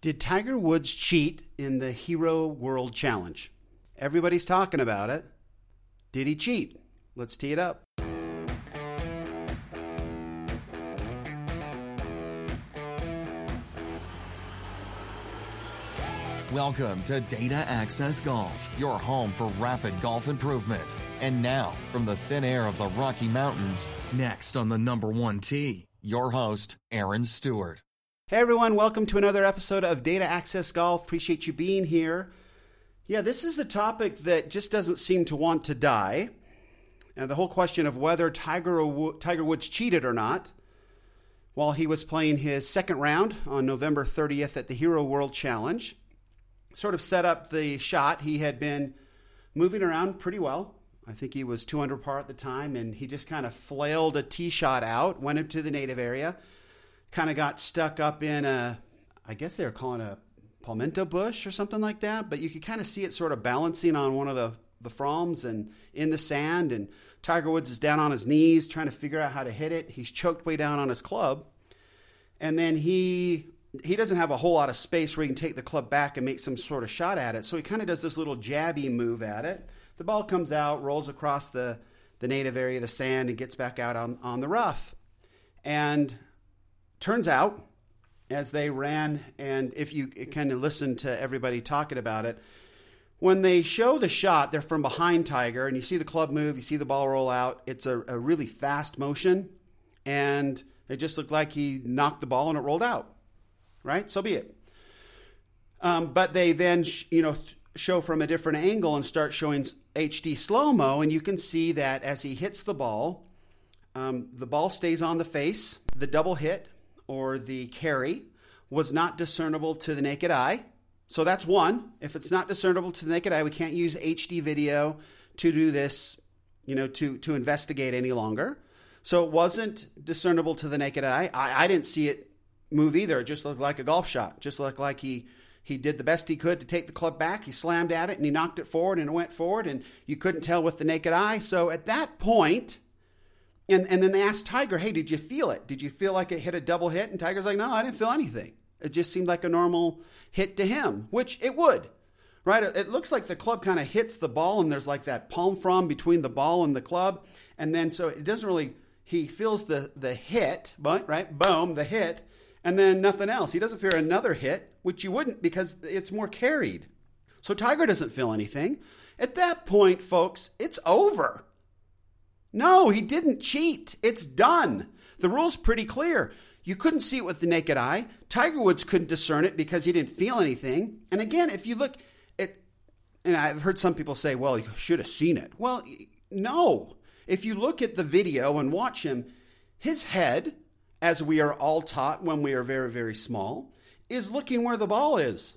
Did Tiger Woods cheat in the Hero World Challenge? Everybody's talking about it. Did he cheat? Let's tee it up. Welcome to Data Access Golf, your home for rapid golf improvement. And now, from the thin air of the Rocky Mountains, next on the number one tee, your host, Aaron Stewart. Hey everyone, welcome to another episode of Data Access Golf. Appreciate you being here. Yeah, this is a topic that just doesn't seem to want to die. And the whole question of whether Tiger, Tiger Woods cheated or not while he was playing his second round on November 30th at the Hero World Challenge sort of set up the shot. He had been moving around pretty well. I think he was 200 par at the time, and he just kind of flailed a tee shot out, went into the native area, kind of got stuck up in a, I guess they were calling a palmetto bush or something like that, but you could kind of see it sort of balancing on one of the, the fronds and in the sand. And Tiger Woods is down on his knees trying to figure out how to hit it. He's choked way down on his club. And then he he doesn't have a whole lot of space where he can take the club back and make some sort of shot at it. So he kind of does this little jabby move at it. The ball comes out, rolls across the, the native area, of the sand, and gets back out on, on the rough. And turns out, as they ran, and if you kind of listen to everybody talking about it, when they show the shot, they're from behind Tiger, and you see the club move, you see the ball roll out. It's a, a really fast motion, and it just looked like he knocked the ball and it rolled out right? So be it. Um, but they then, sh- you know, th- show from a different angle and start showing HD slow mo, and you can see that as he hits the ball, um, the ball stays on the face. The double hit or the carry was not discernible to the naked eye. So that's one. If it's not discernible to the naked eye, we can't use HD video to do this, you know, to to investigate any longer. So it wasn't discernible to the naked eye. I, I didn't see it move either. It just looked like a golf shot. Just looked like he he did the best he could to take the club back. He slammed at it and he knocked it forward and it went forward and you couldn't tell with the naked eye. So at that point, and and then they asked Tiger, "Hey, did you feel it? Did you feel like it hit a double hit?" And Tiger's like, "No, I didn't feel anything. It just seemed like a normal hit to him, which it would." Right? It looks like the club kind of hits the ball and there's like that palm frond between the ball and the club, and then so it doesn't really he feels the the hit, but right? Boom, the hit and then nothing else. He doesn't fear another hit, which you wouldn't because it's more carried. So Tiger doesn't feel anything. At that point, folks, it's over. No, he didn't cheat. It's done. The rule's pretty clear. You couldn't see it with the naked eye. Tiger Woods couldn't discern it because he didn't feel anything. And again, if you look at, and I've heard some people say, well, you should have seen it. Well, no. If you look at the video and watch him, his head as we are all taught when we are very, very small, is looking where the ball is.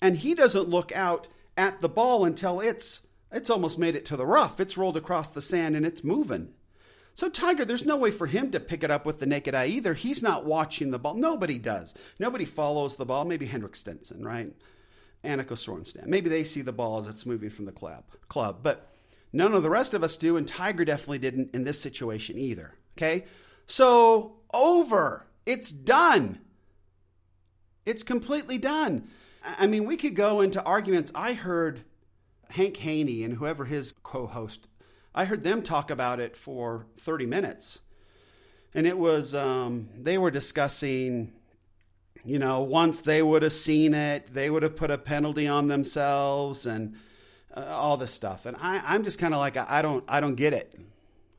And he doesn't look out at the ball until it's it's almost made it to the rough. It's rolled across the sand and it's moving. So Tiger, there's no way for him to pick it up with the naked eye either. He's not watching the ball. Nobody does. Nobody follows the ball. Maybe Henrik Stenson, right? Annika Sorenstam. Maybe they see the ball as it's moving from the club. Club, but none of the rest of us do, and Tiger definitely didn't in this situation either. Okay, so, over. It's done. It's completely done. I mean, we could go into arguments. I heard Hank Haney and whoever his co host, I heard them talk about it for 30 minutes. And it was, um, they were discussing, you know, once they would have seen it, they would have put a penalty on themselves and uh, all this stuff. And I, I'm just kind of like, I don't, I don't get it,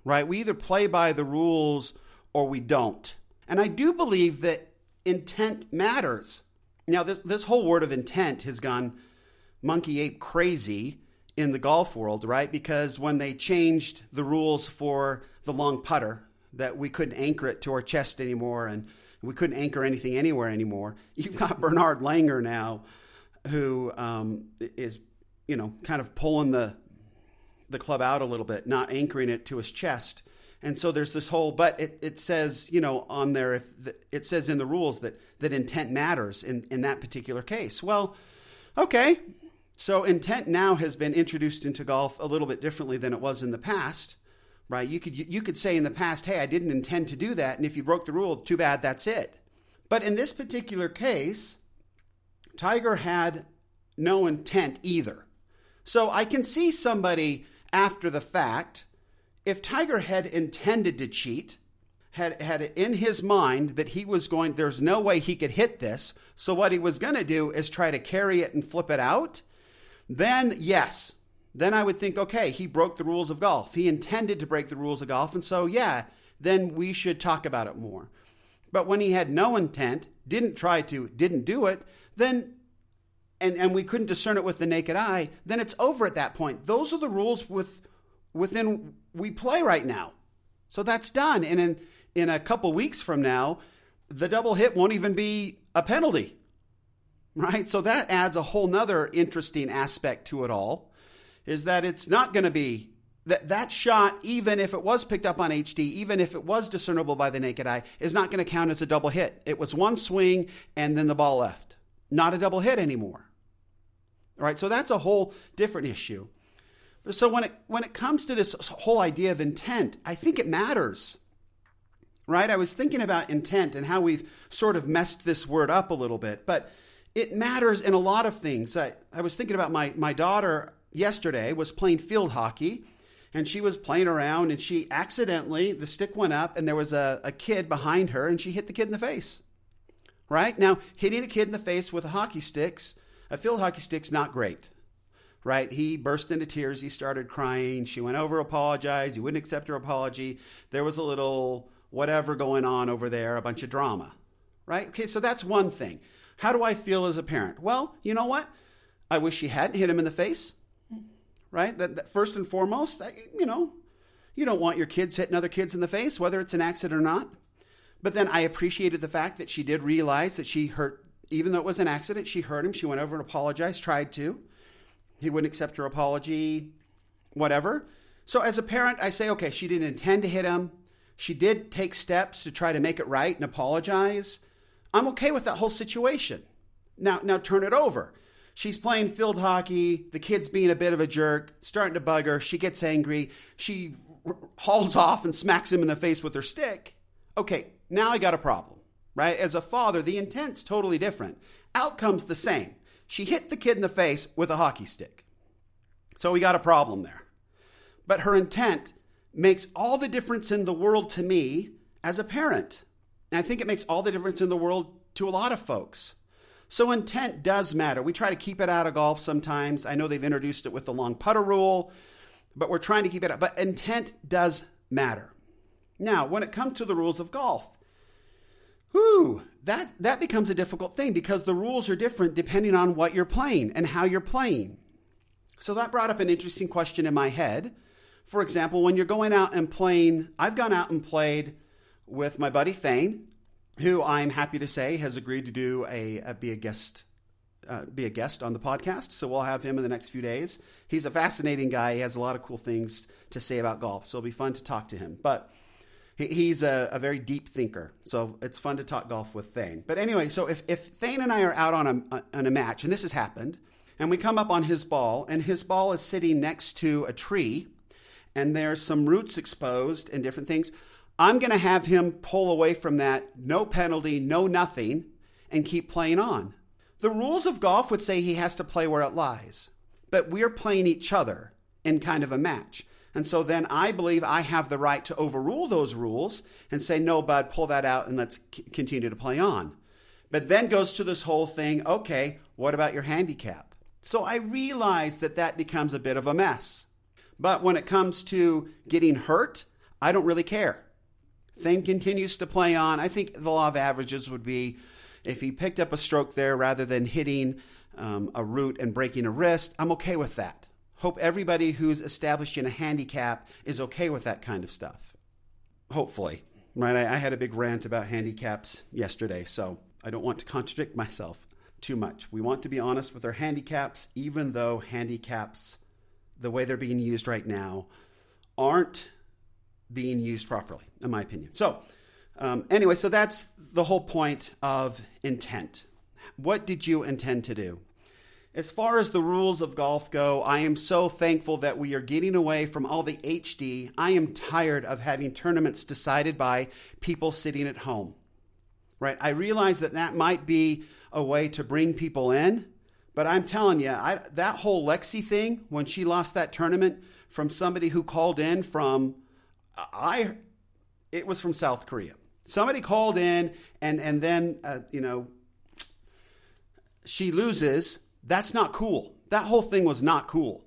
right? We either play by the rules or we don't. And I do believe that intent matters. Now, this, this whole word of intent has gone monkey ape crazy in the golf world, right? Because when they changed the rules for the long putter, that we couldn't anchor it to our chest anymore and we couldn't anchor anything anywhere anymore. You've got Bernard Langer now, who um, is, you know, kind of pulling the the club out a little bit, not anchoring it to his chest. And so there's this whole, but it, it says, you know, on there, the, it says in the rules that, that intent matters in, in that particular case. Well, okay. So intent now has been introduced into golf a little bit differently than it was in the past, right? You could, you could say in the past, hey, I didn't intend to do that. And if you broke the rule, too bad, that's it. But in this particular case, Tiger had no intent either. So I can see somebody after the fact, if Tiger had intended to cheat, had had it in his mind that he was going there's no way he could hit this, so what he was going to do is try to carry it and flip it out, then yes, then I would think okay, he broke the rules of golf. He intended to break the rules of golf and so yeah, then we should talk about it more. But when he had no intent, didn't try to, didn't do it, then and, and we couldn't discern it with the naked eye, then it's over at that point. Those are the rules with within we play right now. So that's done. And in in a couple weeks from now, the double hit won't even be a penalty. Right? So that adds a whole nother interesting aspect to it all. Is that it's not going to be that that shot, even if it was picked up on HD, even if it was discernible by the naked eye, is not going to count as a double hit. It was one swing and then the ball left. Not a double hit anymore. All right, so that's a whole different issue. So when it when it comes to this whole idea of intent, I think it matters. Right? I was thinking about intent and how we've sort of messed this word up a little bit, but it matters in a lot of things. I, I was thinking about my, my daughter yesterday was playing field hockey and she was playing around and she accidentally the stick went up and there was a, a kid behind her and she hit the kid in the face. Right? Now hitting a kid in the face with a hockey sticks a field hockey stick's not great, right? He burst into tears. He started crying. She went over, apologized. He wouldn't accept her apology. There was a little whatever going on over there, a bunch of drama, right? Okay, so that's one thing. How do I feel as a parent? Well, you know what? I wish she hadn't hit him in the face, right? That, that first and foremost, you know, you don't want your kids hitting other kids in the face, whether it's an accident or not. But then I appreciated the fact that she did realize that she hurt even though it was an accident, she hurt him. She went over and apologized, tried to. He wouldn't accept her apology, whatever. So as a parent, I say, okay, she didn't intend to hit him. She did take steps to try to make it right and apologize. I'm okay with that whole situation. Now, now turn it over. She's playing field hockey. The kid's being a bit of a jerk, starting to bug her. She gets angry. She hauls off and smacks him in the face with her stick. Okay, now I got a problem right? As a father, the intent's totally different. Outcome's the same. She hit the kid in the face with a hockey stick. So we got a problem there. But her intent makes all the difference in the world to me as a parent. And I think it makes all the difference in the world to a lot of folks. So intent does matter. We try to keep it out of golf sometimes. I know they've introduced it with the long putter rule, but we're trying to keep it out. But intent does matter. Now, when it comes to the rules of golf, whew, that, that becomes a difficult thing because the rules are different depending on what you're playing and how you're playing. So that brought up an interesting question in my head. For example, when you're going out and playing, I've gone out and played with my buddy Thane, who I'm happy to say has agreed to do a, a be a guest uh, be a guest on the podcast. So we'll have him in the next few days. He's a fascinating guy. He has a lot of cool things to say about golf. So it'll be fun to talk to him. But he's a, a, very deep thinker, so it's fun to talk golf with Thane. But anyway, so if, if Thane and I are out on a, on a match, and this has happened, and we come up on his ball, and his ball is sitting next to a tree, and there's some roots exposed and different things, I'm going to have him pull away from that, no penalty, no nothing, and keep playing on. The rules of golf would say he has to play where it lies, but we're playing each other in kind of a match. And so then I believe I have the right to overrule those rules and say, no, bud, pull that out and let's c- continue to play on. But then goes to this whole thing okay, what about your handicap? So I realize that that becomes a bit of a mess. But when it comes to getting hurt, I don't really care. Thane continues to play on. I think the law of averages would be if he picked up a stroke there rather than hitting um, a root and breaking a wrist, I'm okay with that. Hope everybody who's establishing a handicap is okay with that kind of stuff. Hopefully. Right? I, I had a big rant about handicaps yesterday, so I don't want to contradict myself too much. We want to be honest with our handicaps, even though handicaps, the way they're being used right now, aren't being used properly, in my opinion. So, um, anyway, so that's the whole point of intent. What did you intend to do? As far as the rules of golf go, I am so thankful that we are getting away from all the HD. I am tired of having tournaments decided by people sitting at home. Right? I realize that that might be a way to bring people in. But I'm telling you, I, that whole Lexi thing, when she lost that tournament from somebody who called in from, I, it was from South Korea. Somebody called in and and then uh, you know she loses. That's not cool. That whole thing was not cool.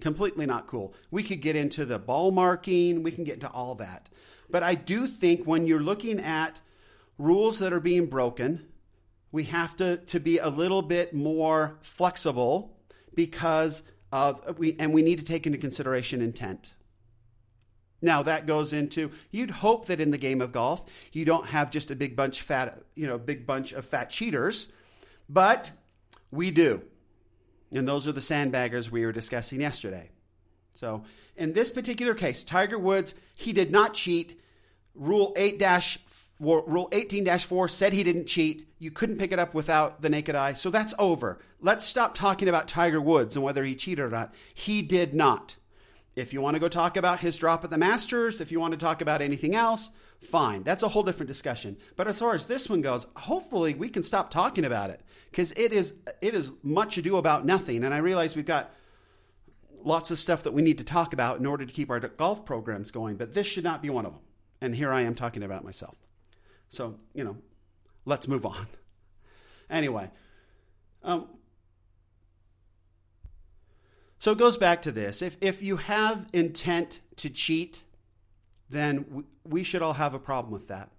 Completely not cool. We could get into the ball marking. We can get into all that. But I do think when you're looking at rules that are being broken, we have to, to be a little bit more flexible because of we and we need to take into consideration intent. Now that goes into you'd hope that in the game of golf you don't have just a big bunch of fat you know big bunch of fat cheaters, but we do, and those are the sandbaggers we were discussing yesterday. So in this particular case, Tiger Woods he did not cheat. Rule eight dash Rule 18 4 said he didn't cheat. You couldn't pick it up without the naked eye. So that's over. Let's stop talking about Tiger Woods and whether he cheated or not. He did not. If you want to go talk about his drop at the Masters, if you want to talk about anything else, fine. That's a whole different discussion. But as far as this one goes, hopefully we can stop talking about it because it is it is much ado about nothing. And I realize we've got lots of stuff that we need to talk about in order to keep our golf programs going, but this should not be one of them. And here I am talking about myself. So you know, let's move on. Anyway, um, so it goes back to this. If, if you have intent to cheat, then we should all have a problem with that.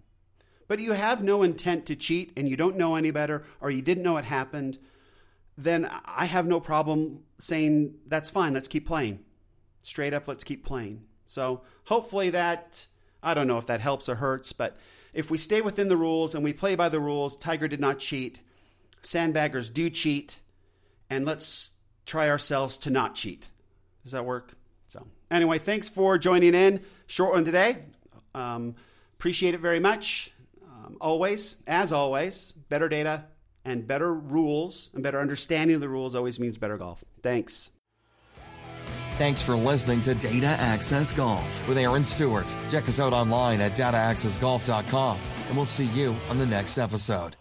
But you have no intent to cheat and you don't know any better or you didn't know it happened, then I have no problem saying that's fine, let's keep playing. Straight up, let's keep playing. So hopefully that, I don't know if that helps or hurts, but if we stay within the rules and we play by the rules, Tiger did not cheat, sandbaggers do cheat, and let's try ourselves to not cheat. Does that work? So, anyway, thanks for joining in. Short one today. Um, appreciate it very much. Um, always, as always, better data and better rules and better understanding of the rules always means better golf. Thanks. Thanks for listening to Data Access Golf with Aaron Stewart. Check us out online at dataaccessgolf.com, and we'll see you on the next episode.